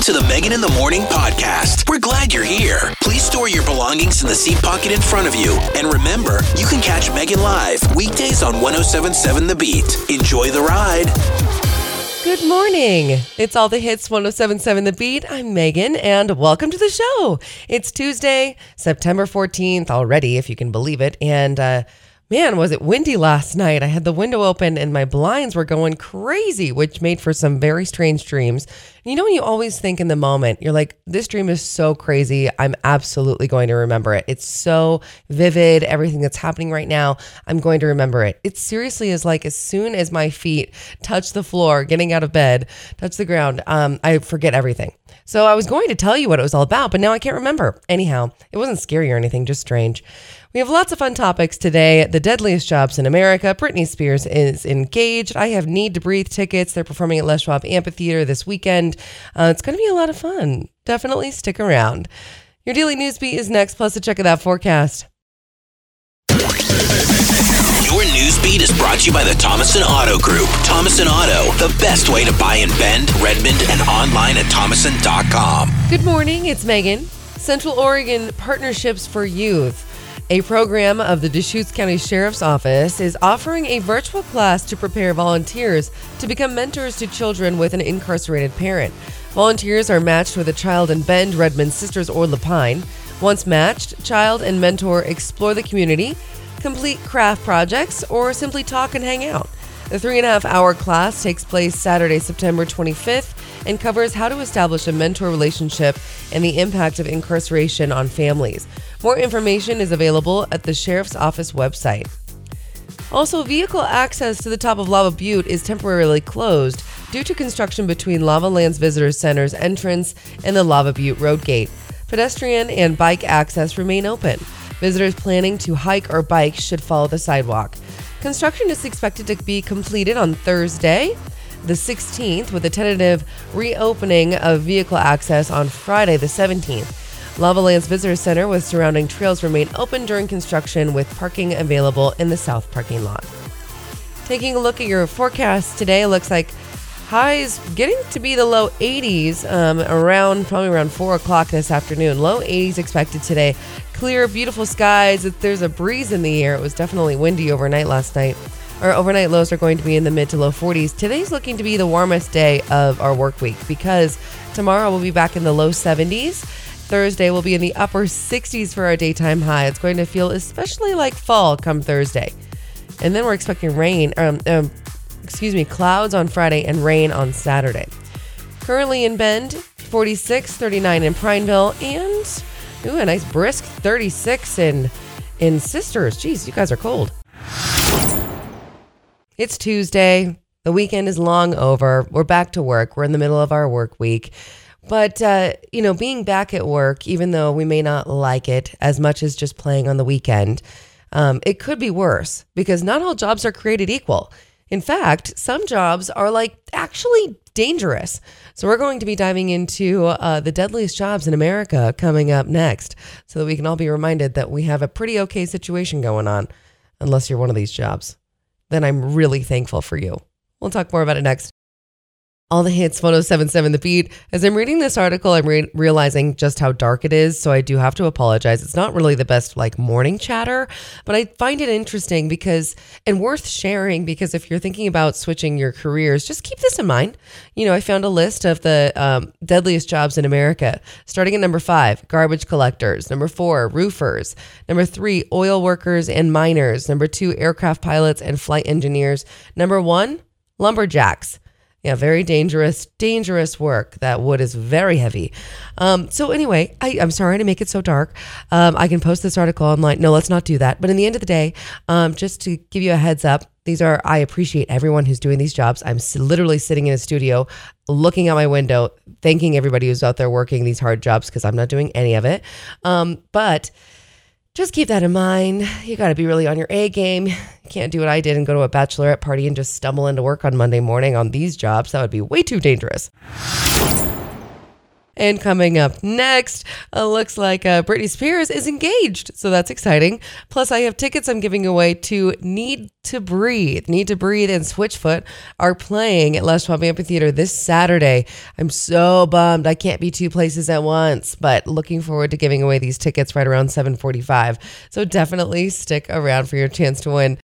Welcome to the Megan in the Morning podcast. We're glad you're here. Please store your belongings in the seat pocket in front of you. And remember, you can catch Megan live weekdays on 1077 The Beat. Enjoy the ride. Good morning. It's all the hits 1077 The Beat. I'm Megan and welcome to the show. It's Tuesday, September 14th already, if you can believe it. And uh, man, was it windy last night. I had the window open and my blinds were going crazy, which made for some very strange dreams. You know, when you always think in the moment, you're like, this dream is so crazy. I'm absolutely going to remember it. It's so vivid. Everything that's happening right now, I'm going to remember it. It seriously is like as soon as my feet touch the floor, getting out of bed, touch the ground, um, I forget everything. So I was going to tell you what it was all about, but now I can't remember. Anyhow, it wasn't scary or anything, just strange. We have lots of fun topics today. The deadliest jobs in America. Britney Spears is engaged. I have Need to Breathe tickets. They're performing at Les Schwab Amphitheater this weekend. Uh, it's going to be a lot of fun. Definitely stick around. Your daily news beat is next, plus a check of that forecast. Your news beat is brought to you by the Thomason Auto Group. Thomason Auto, the best way to buy in Bend, Redmond, and online at thomason.com. Good morning. It's Megan. Central Oregon Partnerships for Youth. A program of the Deschutes County Sheriff's Office is offering a virtual class to prepare volunteers to become mentors to children with an incarcerated parent. Volunteers are matched with a child in Bend, Redmond, Sisters, or La Pine. Once matched, child and mentor explore the community, complete craft projects, or simply talk and hang out. The three and a half hour class takes place Saturday, September 25th, and covers how to establish a mentor relationship and the impact of incarceration on families. More information is available at the Sheriff's Office website. Also, vehicle access to the top of Lava Butte is temporarily closed due to construction between Lava Lands Visitor Center's entrance and the Lava Butte Road Gate. Pedestrian and bike access remain open. Visitors planning to hike or bike should follow the sidewalk. Construction is expected to be completed on Thursday, the 16th, with a tentative reopening of vehicle access on Friday, the 17th. Lava Lands Visitor Center with surrounding trails remain open during construction with parking available in the south parking lot. Taking a look at your forecast today, looks like highs getting to be the low 80s um, around probably around 4 o'clock this afternoon. Low 80s expected today. Clear, beautiful skies. There's a breeze in the air. It was definitely windy overnight last night. Our overnight lows are going to be in the mid to low 40s. Today's looking to be the warmest day of our work week because tomorrow we'll be back in the low 70s. Thursday will be in the upper 60s for our daytime high. It's going to feel especially like fall come Thursday. And then we're expecting rain, um, um, excuse me, clouds on Friday and rain on Saturday. Currently in Bend, 46, 39 in Prineville, and ooh, a nice brisk 36 in in Sisters. Jeez, you guys are cold. It's Tuesday. The weekend is long over. We're back to work. We're in the middle of our work week. But, uh, you know, being back at work, even though we may not like it as much as just playing on the weekend, um, it could be worse because not all jobs are created equal. In fact, some jobs are like actually dangerous. So, we're going to be diving into uh, the deadliest jobs in America coming up next so that we can all be reminded that we have a pretty okay situation going on, unless you're one of these jobs. Then I'm really thankful for you. We'll talk more about it next. All the hits 1077 The Beat. As I'm reading this article, I'm re- realizing just how dark it is. So I do have to apologize. It's not really the best like morning chatter, but I find it interesting because and worth sharing because if you're thinking about switching your careers, just keep this in mind. You know, I found a list of the um, deadliest jobs in America. Starting at number five, garbage collectors. Number four, roofers. Number three, oil workers and miners. Number two, aircraft pilots and flight engineers. Number one, lumberjacks. Yeah, very dangerous, dangerous work. That wood is very heavy. Um, so anyway, I, am sorry to make it so dark. Um, I can post this article online. No, let's not do that. But in the end of the day, um, just to give you a heads up, these are I appreciate everyone who's doing these jobs. I'm literally sitting in a studio, looking out my window, thanking everybody who's out there working these hard jobs because I'm not doing any of it. Um, but just keep that in mind. You got to be really on your A game. You can't do what I did and go to a bachelorette party and just stumble into work on Monday morning on these jobs. That would be way too dangerous. And coming up next, uh, looks like uh, Britney Spears is engaged. So that's exciting. Plus, I have tickets I'm giving away to Need to Breathe. Need to Breathe and Switchfoot are playing at Les Schwab Amphitheater this Saturday. I'm so bummed I can't be two places at once, but looking forward to giving away these tickets right around 745. So definitely stick around for your chance to win.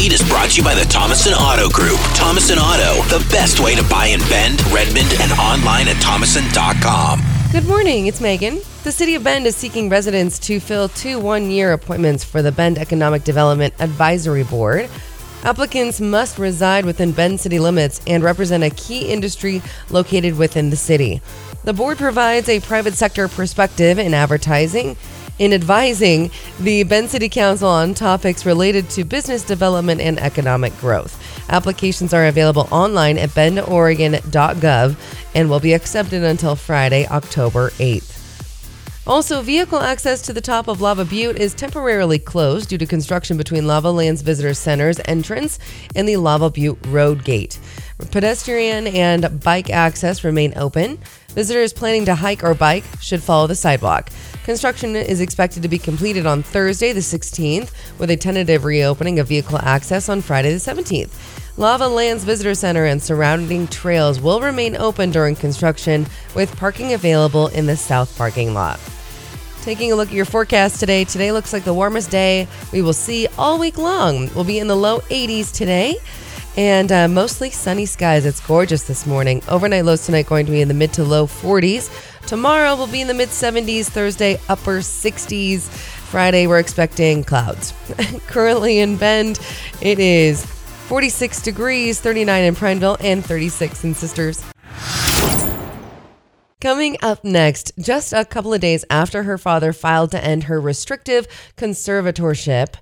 Is brought to you by the Thomason Auto Group. Thomason Auto, the best way to buy in Bend, Redmond, and online at thomason.com. Good morning, it's Megan. The City of Bend is seeking residents to fill two one year appointments for the Bend Economic Development Advisory Board. Applicants must reside within Bend city limits and represent a key industry located within the city. The board provides a private sector perspective in advertising in advising the Bend City Council on topics related to business development and economic growth. Applications are available online at bendoregon.gov and will be accepted until Friday, October 8th. Also, vehicle access to the top of Lava Butte is temporarily closed due to construction between Lava Lands Visitor Center's entrance and the Lava Butte Road Gate. Pedestrian and bike access remain open. Visitors planning to hike or bike should follow the sidewalk. Construction is expected to be completed on Thursday, the 16th, with a tentative reopening of vehicle access on Friday, the 17th. Lava Lands Visitor Center and surrounding trails will remain open during construction, with parking available in the south parking lot. Taking a look at your forecast today, today looks like the warmest day we will see all week long. We'll be in the low 80s today and uh, mostly sunny skies. It's gorgeous this morning. Overnight lows tonight going to be in the mid to low 40s. Tomorrow will be in the mid 70s. Thursday, upper 60s. Friday, we're expecting clouds. Currently in Bend, it is 46 degrees, 39 in Prineville, and 36 in Sisters. Coming up next, just a couple of days after her father filed to end her restrictive conservatorship,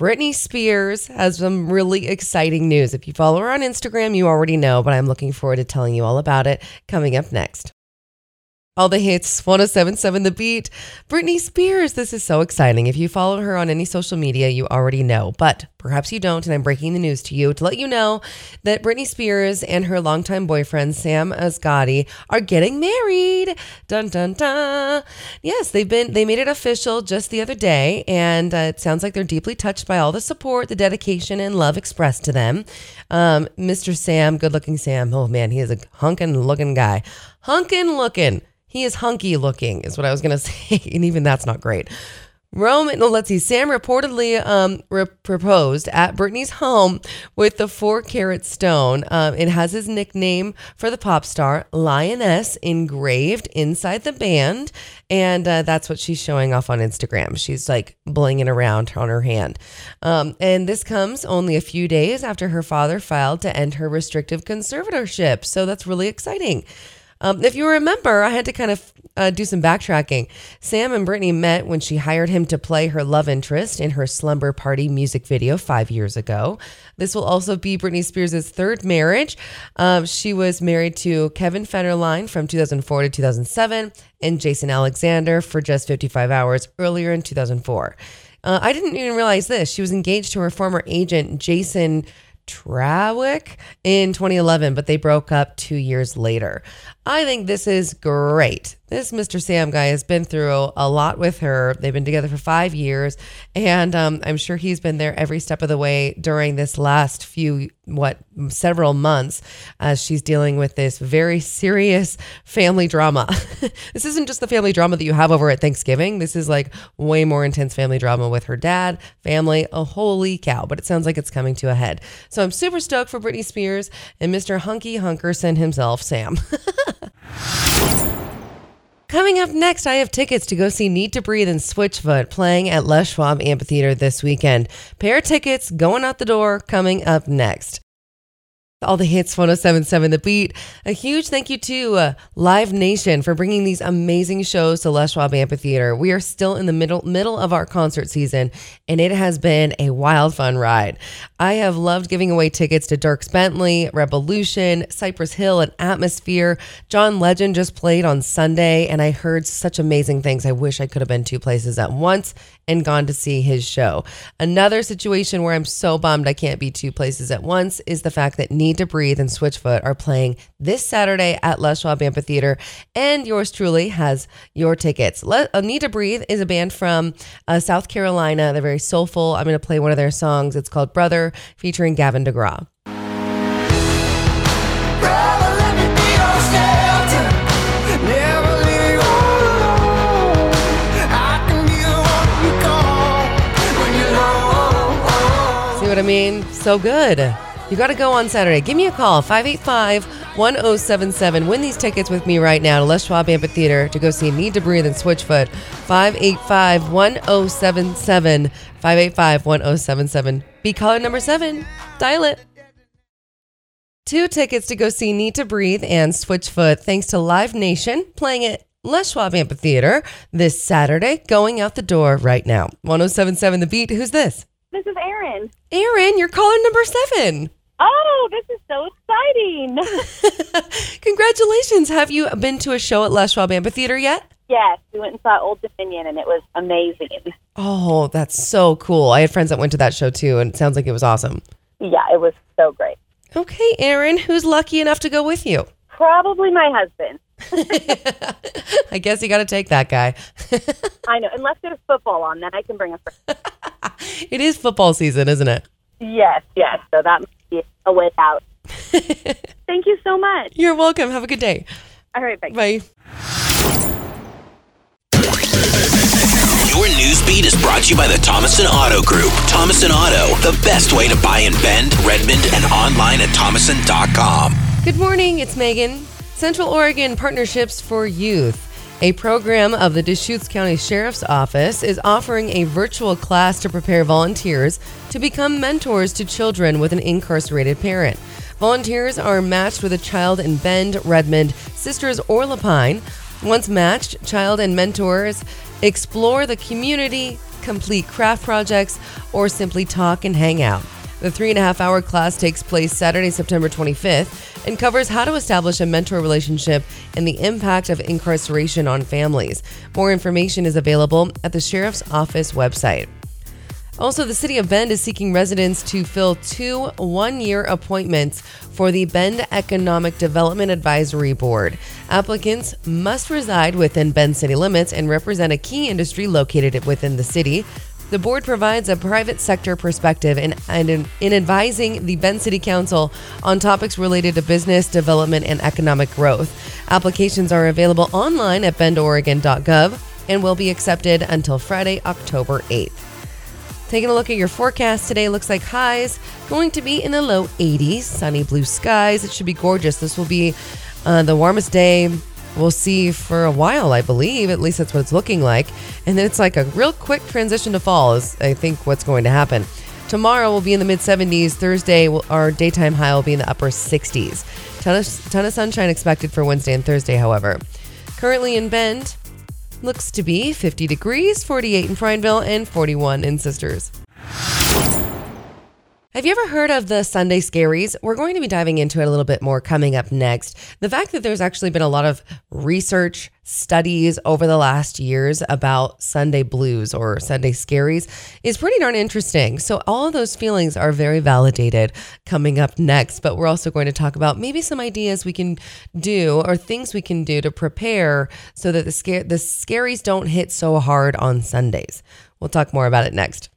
Britney Spears has some really exciting news. If you follow her on Instagram, you already know, but I'm looking forward to telling you all about it coming up next. All the hits, 1077 The Beat. Britney Spears, this is so exciting. If you follow her on any social media, you already know, but perhaps you don't. And I'm breaking the news to you to let you know that Britney Spears and her longtime boyfriend, Sam Asghari, are getting married. Dun, dun, dun. Yes, they've been, they made it official just the other day. And uh, it sounds like they're deeply touched by all the support, the dedication, and love expressed to them. Um, Mr. Sam, good looking Sam. Oh man, he is a hunkin' looking guy. Hunkin' looking. He is hunky looking, is what I was going to say. And even that's not great. Roman, no, let's see. Sam reportedly um, re- proposed at Britney's home with the four carat stone. Um, it has his nickname for the pop star, Lioness, engraved inside the band. And uh, that's what she's showing off on Instagram. She's like blinging around on her hand. Um, and this comes only a few days after her father filed to end her restrictive conservatorship. So that's really exciting. Um, if you remember, I had to kind of uh, do some backtracking. Sam and Britney met when she hired him to play her love interest in her Slumber Party music video five years ago. This will also be Britney Spears' third marriage. Um, she was married to Kevin Federline from 2004 to 2007 and Jason Alexander for just 55 hours earlier in 2004. Uh, I didn't even realize this. She was engaged to her former agent, Jason. Trawick in 2011, but they broke up two years later. I think this is great. This Mr. Sam guy has been through a lot with her. They've been together for five years, and um, I'm sure he's been there every step of the way during this last few, what, several months as she's dealing with this very serious family drama. this isn't just the family drama that you have over at Thanksgiving. This is like way more intense family drama with her dad, family. Oh, holy cow. But it sounds like it's coming to a head. So I'm super stoked for Britney Spears and Mr. Hunky Hunkerson himself, Sam. Coming up next, I have tickets to go see Need to Breathe and Switchfoot playing at Les Schwab Amphitheater this weekend. Pair of tickets going out the door coming up next all the hits 1077 the beat. A huge thank you to uh, live nation for bringing these amazing shows to les schwab amphitheater. We are still in the middle middle of our concert season and it has been a wild fun ride. I have loved giving away tickets to Dierks Bentley revolution cypress hill and atmosphere. John legend just played on sunday and i heard such amazing things. I wish i could have been two places at once and gone to see his show another situation where i'm so bummed i can't be two places at once is the fact that Need to Breathe and Switchfoot are playing this Saturday at Les Schwab Amphitheater, and yours truly has your tickets. Uh, Need to Breathe is a band from uh, South Carolina. They're very soulful. I'm going to play one of their songs. It's called Brother, featuring Gavin DeGraw. What I mean? So good. You got to go on Saturday. Give me a call, 585 1077. Win these tickets with me right now to Les Schwab Amphitheater to go see Need to Breathe and Switchfoot. 585 1077. 585 1077. Be caller number seven. Dial it. Two tickets to go see Need to Breathe and Switchfoot thanks to Live Nation playing at Les Schwab Amphitheater this Saturday, going out the door right now. 1077 The Beat. Who's this? This is Erin. Aaron, you're caller number seven. Oh, this is so exciting. Congratulations. Have you been to a show at Les Schwab Amphitheater yet? yes, we went and saw Old Dominion and it was amazing. Oh, that's so cool. I had friends that went to that show too, and it sounds like it was awesome. Yeah, it was so great. Okay, Erin, who's lucky enough to go with you? Probably my husband. I guess you got to take that guy. I know, unless there's football on, then I can bring a friend. it is football season, isn't it? Yes, yes. So that might be a way out. Thank you so much. You're welcome. Have a good day. All right, bye. Bye. Your news beat is brought to you by the Thomason Auto Group. Thomason Auto, the best way to buy in Bend, Redmond, and online at thomason.com. Good morning, it's Megan. Central Oregon Partnerships for Youth, a program of the Deschutes County Sheriff's Office, is offering a virtual class to prepare volunteers to become mentors to children with an incarcerated parent. Volunteers are matched with a child in Bend, Redmond, Sisters, or La Pine. Once matched, child and mentors explore the community, complete craft projects, or simply talk and hang out. The three and a half hour class takes place Saturday, September 25th, and covers how to establish a mentor relationship and the impact of incarceration on families. More information is available at the Sheriff's Office website. Also, the City of Bend is seeking residents to fill two one year appointments for the Bend Economic Development Advisory Board. Applicants must reside within Bend city limits and represent a key industry located within the city. The board provides a private sector perspective in, in, in advising the Bend City Council on topics related to business development and economic growth. Applications are available online at bendoregon.gov and will be accepted until Friday, October 8th. Taking a look at your forecast today, looks like highs going to be in the low 80s, sunny blue skies. It should be gorgeous. This will be uh, the warmest day we'll see for a while, I believe. At least that's what it's looking like. And then it's like a real quick transition to fall, is I think what's going to happen. Tomorrow will be in the mid 70s. Thursday, our daytime high will be in the upper 60s. Ton of, ton of sunshine expected for Wednesday and Thursday, however. Currently in Bend, looks to be 50 degrees, 48 in Prineville, and 41 in Sisters. Have you ever heard of the Sunday Scaries? We're going to be diving into it a little bit more coming up next. The fact that there's actually been a lot of research studies over the last years about Sunday blues or Sunday scaries is pretty darn interesting. So, all of those feelings are very validated coming up next. But we're also going to talk about maybe some ideas we can do or things we can do to prepare so that the, scare- the scaries don't hit so hard on Sundays. We'll talk more about it next.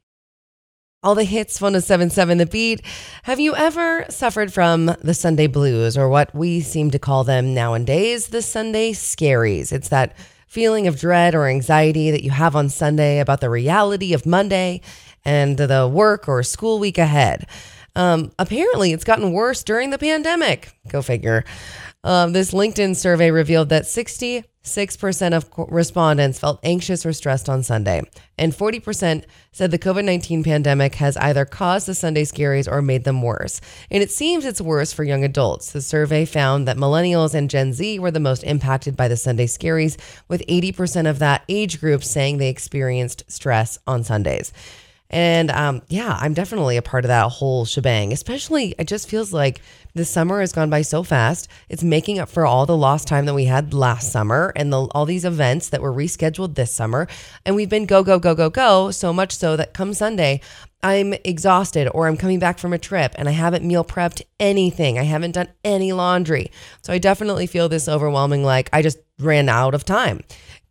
All the hits, 1077 The Beat. Have you ever suffered from the Sunday blues, or what we seem to call them nowadays, the Sunday scaries? It's that feeling of dread or anxiety that you have on Sunday about the reality of Monday and the work or school week ahead. Um, apparently, it's gotten worse during the pandemic. Go figure. Um, this LinkedIn survey revealed that 66% of respondents felt anxious or stressed on Sunday, and 40% said the COVID 19 pandemic has either caused the Sunday scaries or made them worse. And it seems it's worse for young adults. The survey found that millennials and Gen Z were the most impacted by the Sunday scaries, with 80% of that age group saying they experienced stress on Sundays. And um, yeah, I'm definitely a part of that whole shebang. Especially, it just feels like the summer has gone by so fast. It's making up for all the lost time that we had last summer and the, all these events that were rescheduled this summer. And we've been go, go, go, go, go, so much so that come Sunday, I'm exhausted or I'm coming back from a trip and I haven't meal prepped anything. I haven't done any laundry. So I definitely feel this overwhelming like I just ran out of time.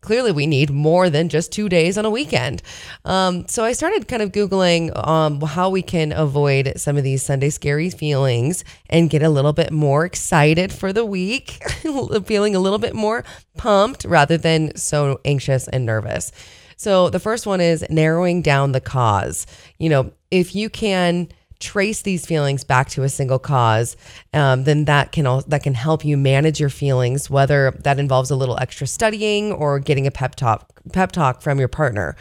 Clearly, we need more than just two days on a weekend. Um, so I started kind of Googling um, how we can avoid some of these Sunday scary feelings and get a little bit more excited for the week, feeling a little bit more pumped rather than so anxious and nervous. So the first one is narrowing down the cause. You know, if you can trace these feelings back to a single cause, um, then that can that can help you manage your feelings. Whether that involves a little extra studying or getting a pep talk pep talk from your partner.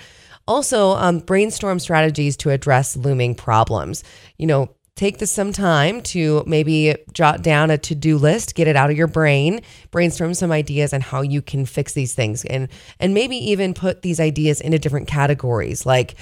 Also, um, brainstorm strategies to address looming problems. You know, take this some time to maybe jot down a to-do list get it out of your brain brainstorm some ideas on how you can fix these things and and maybe even put these ideas into different categories like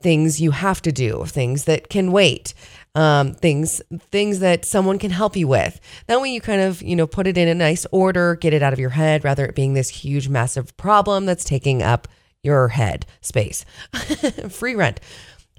things you have to do things that can wait um, things things that someone can help you with. That way you kind of you know put it in a nice order get it out of your head rather it being this huge massive problem that's taking up your head space. Free rent.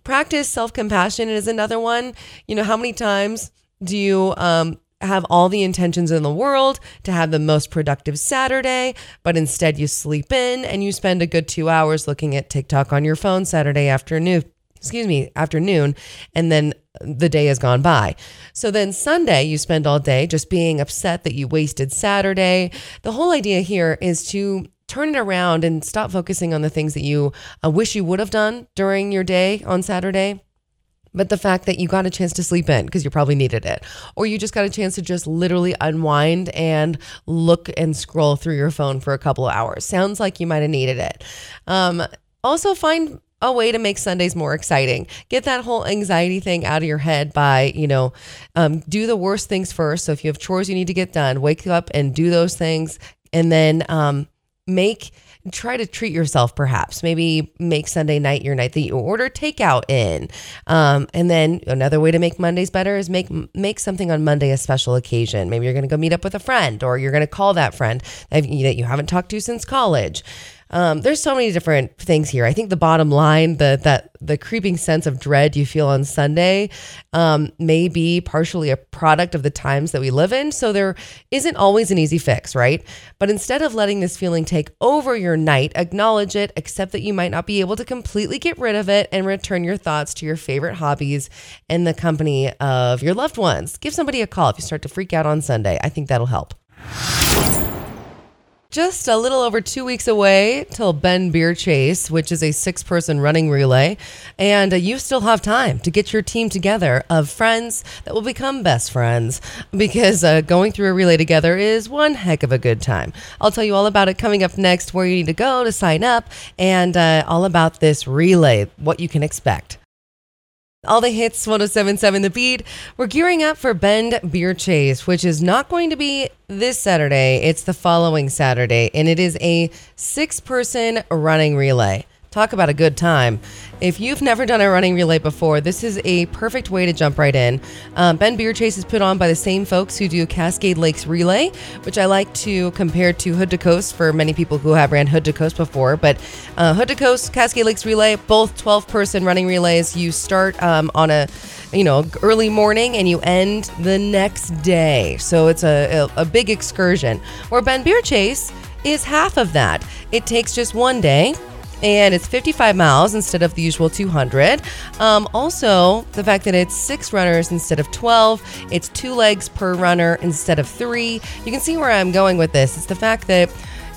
Practice self compassion is another one. You know, how many times do you um, have all the intentions in the world to have the most productive Saturday, but instead you sleep in and you spend a good two hours looking at TikTok on your phone Saturday afternoon? Excuse me, afternoon, and then the day has gone by. So then Sunday, you spend all day just being upset that you wasted Saturday. The whole idea here is to turn it around and stop focusing on the things that you uh, wish you would have done during your day on Saturday. But the fact that you got a chance to sleep in because you probably needed it, or you just got a chance to just literally unwind and look and scroll through your phone for a couple of hours. Sounds like you might have needed it. Um, also, find a way to make Sundays more exciting. Get that whole anxiety thing out of your head by, you know, um, do the worst things first. So if you have chores you need to get done, wake up and do those things. And then, um, make try to treat yourself perhaps. Maybe make sunday night your night that you order takeout in. Um, and then another way to make mondays better is make make something on monday a special occasion. Maybe you're going to go meet up with a friend or you're going to call that friend that you haven't talked to since college um, there's so many different things here. I think the bottom line, the that the creeping sense of dread you feel on Sunday, um, may be partially a product of the times that we live in. So there isn't always an easy fix, right? But instead of letting this feeling take over your night, acknowledge it, accept that you might not be able to completely get rid of it, and return your thoughts to your favorite hobbies in the company of your loved ones. Give somebody a call if you start to freak out on Sunday. I think that'll help. Just a little over two weeks away till Bend Beer Chase, which is a six person running relay. And uh, you still have time to get your team together of friends that will become best friends because uh, going through a relay together is one heck of a good time. I'll tell you all about it coming up next, where you need to go to sign up, and uh, all about this relay, what you can expect. All the hits, 1077 The Beat. We're gearing up for Bend Beer Chase, which is not going to be this Saturday. It's the following Saturday, and it is a six person running relay. Talk about a good time. If you've never done a running relay before, this is a perfect way to jump right in. Um, Bend Beer Chase is put on by the same folks who do Cascade Lakes Relay, which I like to compare to Hood to Coast for many people who have ran Hood to Coast before. But uh, Hood to Coast, Cascade Lakes Relay, both 12 person running relays. You start um, on a you know, early morning and you end the next day. So it's a, a, a big excursion. Where Bend Beer Chase is half of that. It takes just one day and it's 55 miles instead of the usual 200. Um, also, the fact that it's six runners instead of 12, it's two legs per runner instead of three. You can see where I'm going with this. It's the fact that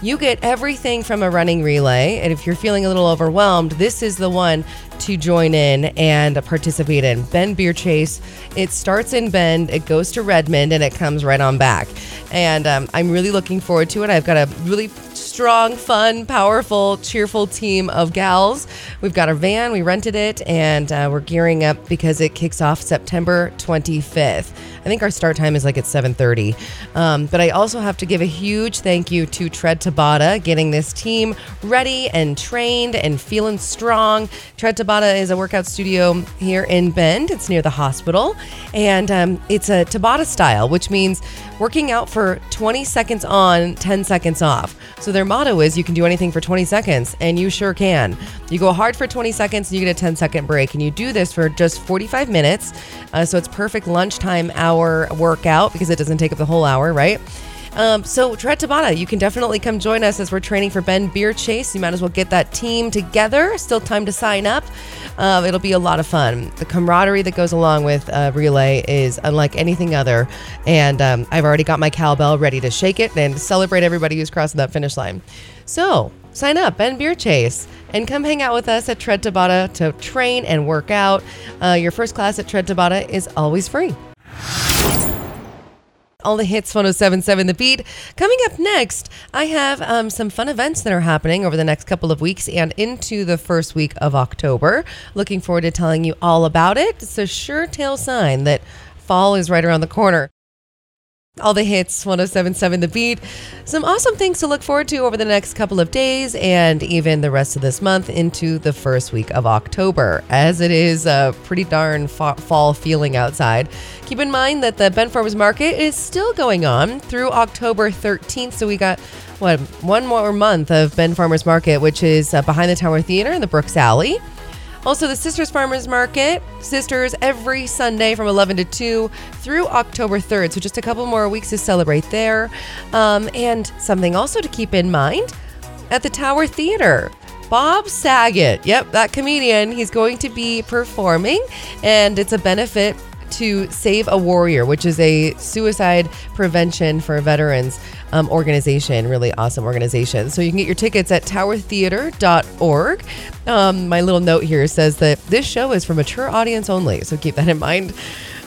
you get everything from a running relay. And if you're feeling a little overwhelmed, this is the one to join in and participate in. Bend Beer Chase. It starts in Bend, it goes to Redmond, and it comes right on back. And um, I'm really looking forward to it. I've got a really strong, fun, powerful, cheerful team of gals. We've got our van, we rented it, and uh, we're gearing up because it kicks off September 25th. I think our start time is like at 7:30. Um, but I also have to give a huge thank you to Tread Tabata getting this team ready and trained and feeling strong. Tread Tabata is a workout studio here in Bend. It's near the hospital, and um, it's a Tabata style, which means working out for 20 seconds on, 10 seconds off. So their motto is you can do anything for 20 seconds, and you sure can. You go hard for 20 seconds, and you get a 10 second break, and you do this for just 45 minutes. Uh, so it's perfect lunchtime hour workout because it doesn't take up the whole hour, right? Um, so Tread Tabata, you can definitely come join us as we're training for Bend Beer Chase. You might as well get that team together. Still time to sign up. Uh, it'll be a lot of fun. The camaraderie that goes along with uh, relay is unlike anything other. And um, I've already got my cowbell ready to shake it and celebrate everybody who's crossing that finish line. So sign up, Bend Beer Chase, and come hang out with us at Tread Tabata to train and work out. Uh, your first class at Tread Tabata is always free. All the hits 1077 The Beat. Coming up next, I have um, some fun events that are happening over the next couple of weeks and into the first week of October. Looking forward to telling you all about it. It's a sure tail sign that fall is right around the corner. All the hits, 1077 The Beat. Some awesome things to look forward to over the next couple of days and even the rest of this month into the first week of October, as it is a pretty darn fa- fall feeling outside. Keep in mind that the Bend Farmers Market is still going on through October 13th. So we got, what, one more month of Bend Farmers Market, which is uh, behind the Tower Theater in the Brooks Alley. Also, the Sisters Farmers Market, Sisters every Sunday from 11 to 2 through October 3rd. So, just a couple more weeks to celebrate there. Um, and something also to keep in mind at the Tower Theater. Bob Saget, yep, that comedian, he's going to be performing, and it's a benefit to Save a Warrior, which is a suicide prevention for veterans um, organization, really awesome organization. So you can get your tickets at towertheater.org. Um, my little note here says that this show is for mature audience only, so keep that in mind.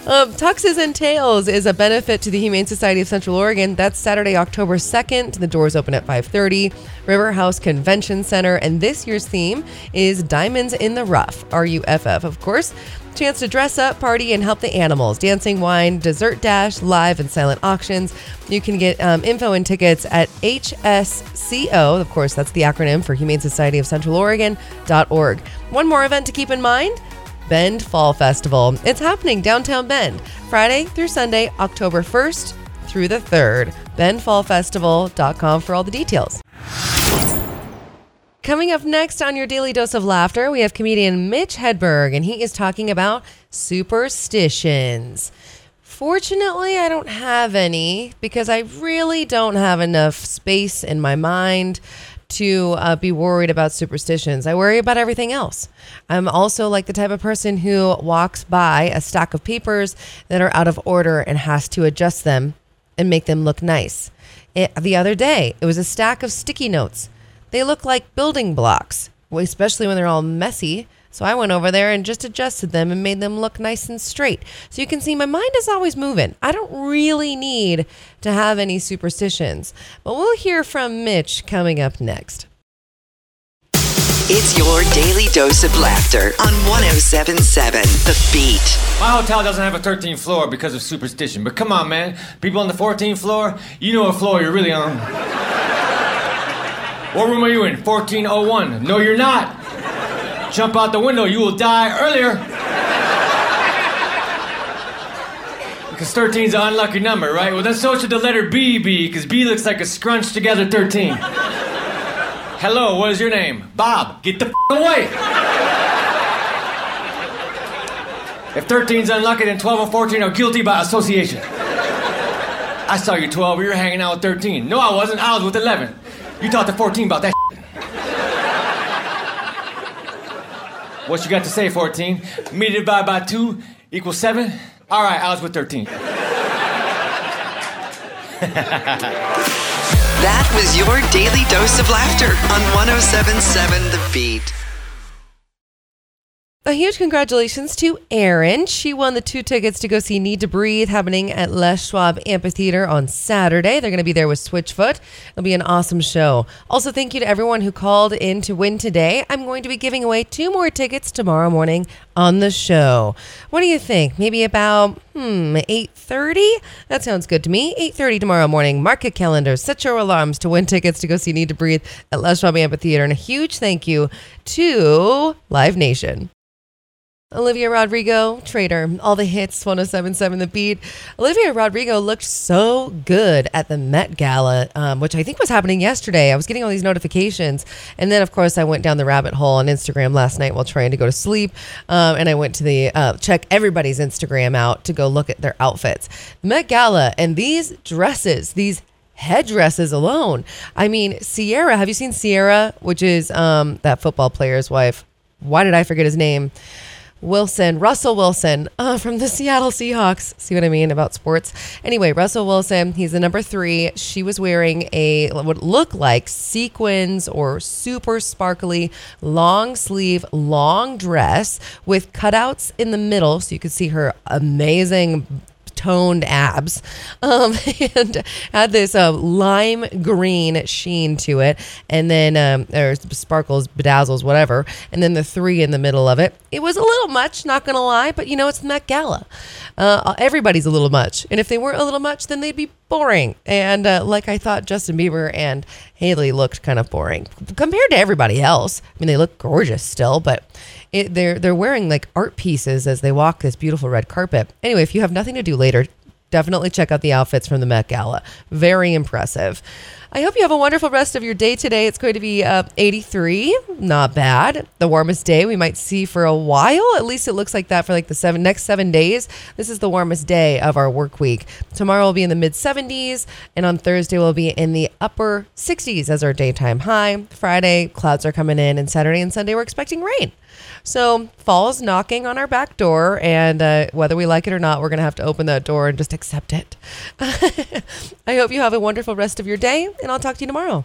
Um, Tuxes and Tails is a benefit to the Humane Society of Central Oregon. That's Saturday, October 2nd. The doors open at 5:30. River House Convention Center, and this year's theme is Diamonds in the Rough. R-U-F-F, of course. Chance to dress up, party, and help the animals. Dancing, wine, dessert dash, live and silent auctions. You can get um, info and tickets at HSCO. Of course, that's the acronym for Humane Society of Central Oregon.org. One more event to keep in mind. Bend Fall Festival. It's happening downtown Bend, Friday through Sunday, October 1st through the 3rd. BendFallFestival.com for all the details. Coming up next on your daily dose of laughter, we have comedian Mitch Hedberg, and he is talking about superstitions. Fortunately, I don't have any because I really don't have enough space in my mind to uh, be worried about superstitions. I worry about everything else. I'm also like the type of person who walks by a stack of papers that are out of order and has to adjust them and make them look nice. It, the other day, it was a stack of sticky notes. They look like building blocks, especially when they're all messy. So I went over there and just adjusted them and made them look nice and straight. So you can see my mind is always moving. I don't really need to have any superstitions. But we'll hear from Mitch coming up next. It's your daily dose of laughter on 1077 The Beat. My hotel doesn't have a 13th floor because of superstition, but come on, man. People on the 14th floor, you know what floor you're really on. What room are you in? 1401. No, you're not. Jump out the window, you will die earlier. Because 13 is an unlucky number, right? Well, then so should the letter B be, because B looks like a scrunched together 13. Hello, what is your name? Bob. Get the f- away. If 13's unlucky, then 12 and 14 are guilty by association. I saw you 12, you were hanging out with 13. No, I wasn't, I was with 11. You talked to 14 about that shit. What you got to say, 14? Me divided by 2 equals 7? All right, I was with 13. That was your daily dose of laughter on 1077 The Beat. A huge congratulations to Erin. She won the two tickets to go see Need to Breathe happening at Les Schwab Amphitheater on Saturday. They're going to be there with Switchfoot. It'll be an awesome show. Also, thank you to everyone who called in to win today. I'm going to be giving away two more tickets tomorrow morning on the show. What do you think? Maybe about hmm 8:30? That sounds good to me. 8:30 tomorrow morning. Mark your calendars. Set your alarms to win tickets to go see Need to Breathe at Les Schwab Amphitheater. And a huge thank you to Live Nation. Olivia Rodrigo, Traitor, all the hits, 1077 The Beat. Olivia Rodrigo looked so good at the Met Gala, um, which I think was happening yesterday. I was getting all these notifications. And then, of course, I went down the rabbit hole on Instagram last night while trying to go to sleep. Um, and I went to the uh, check everybody's Instagram out to go look at their outfits. Met Gala and these dresses, these headdresses alone. I mean, Ciara, have you seen Ciara, which is um, that football player's wife? Why did I forget his name? Wilson, Russell Wilson uh, from the Seattle Seahawks. See what I mean about sports? Anyway, Russell Wilson, he's the number three. She was wearing a what looked like sequins or super sparkly long sleeve, long dress with cutouts in the middle so you could see her amazing toned abs um, and had this uh, lime green sheen to it and then um, or sparkles bedazzles whatever and then the three in the middle of it. It was a little much not gonna lie but you know it's the met gala. Uh, everybody's a little much and if they weren't a little much then they'd be boring. And uh, like i thought justin bieber and hailey looked kind of boring compared to everybody else. I mean they look gorgeous still but it, they're they're wearing like art pieces as they walk this beautiful red carpet. Anyway, if you have nothing to do later, definitely check out the outfits from the Met Gala. Very impressive. I hope you have a wonderful rest of your day today. It's going to be uh, 83, not bad. The warmest day we might see for a while. At least it looks like that for like the seven next seven days. This is the warmest day of our work week. Tomorrow will be in the mid 70s, and on Thursday we'll be in the upper 60s as our daytime high. Friday clouds are coming in, and Saturday and Sunday we're expecting rain. So fall is knocking on our back door, and uh, whether we like it or not, we're going to have to open that door and just accept it. I hope you have a wonderful rest of your day, and I'll talk to you tomorrow.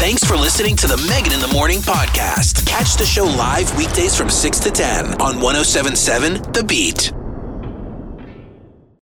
Thanks for listening to the Megan in the Morning podcast. Catch the show live weekdays from 6 to 10 on 1077 The Beat.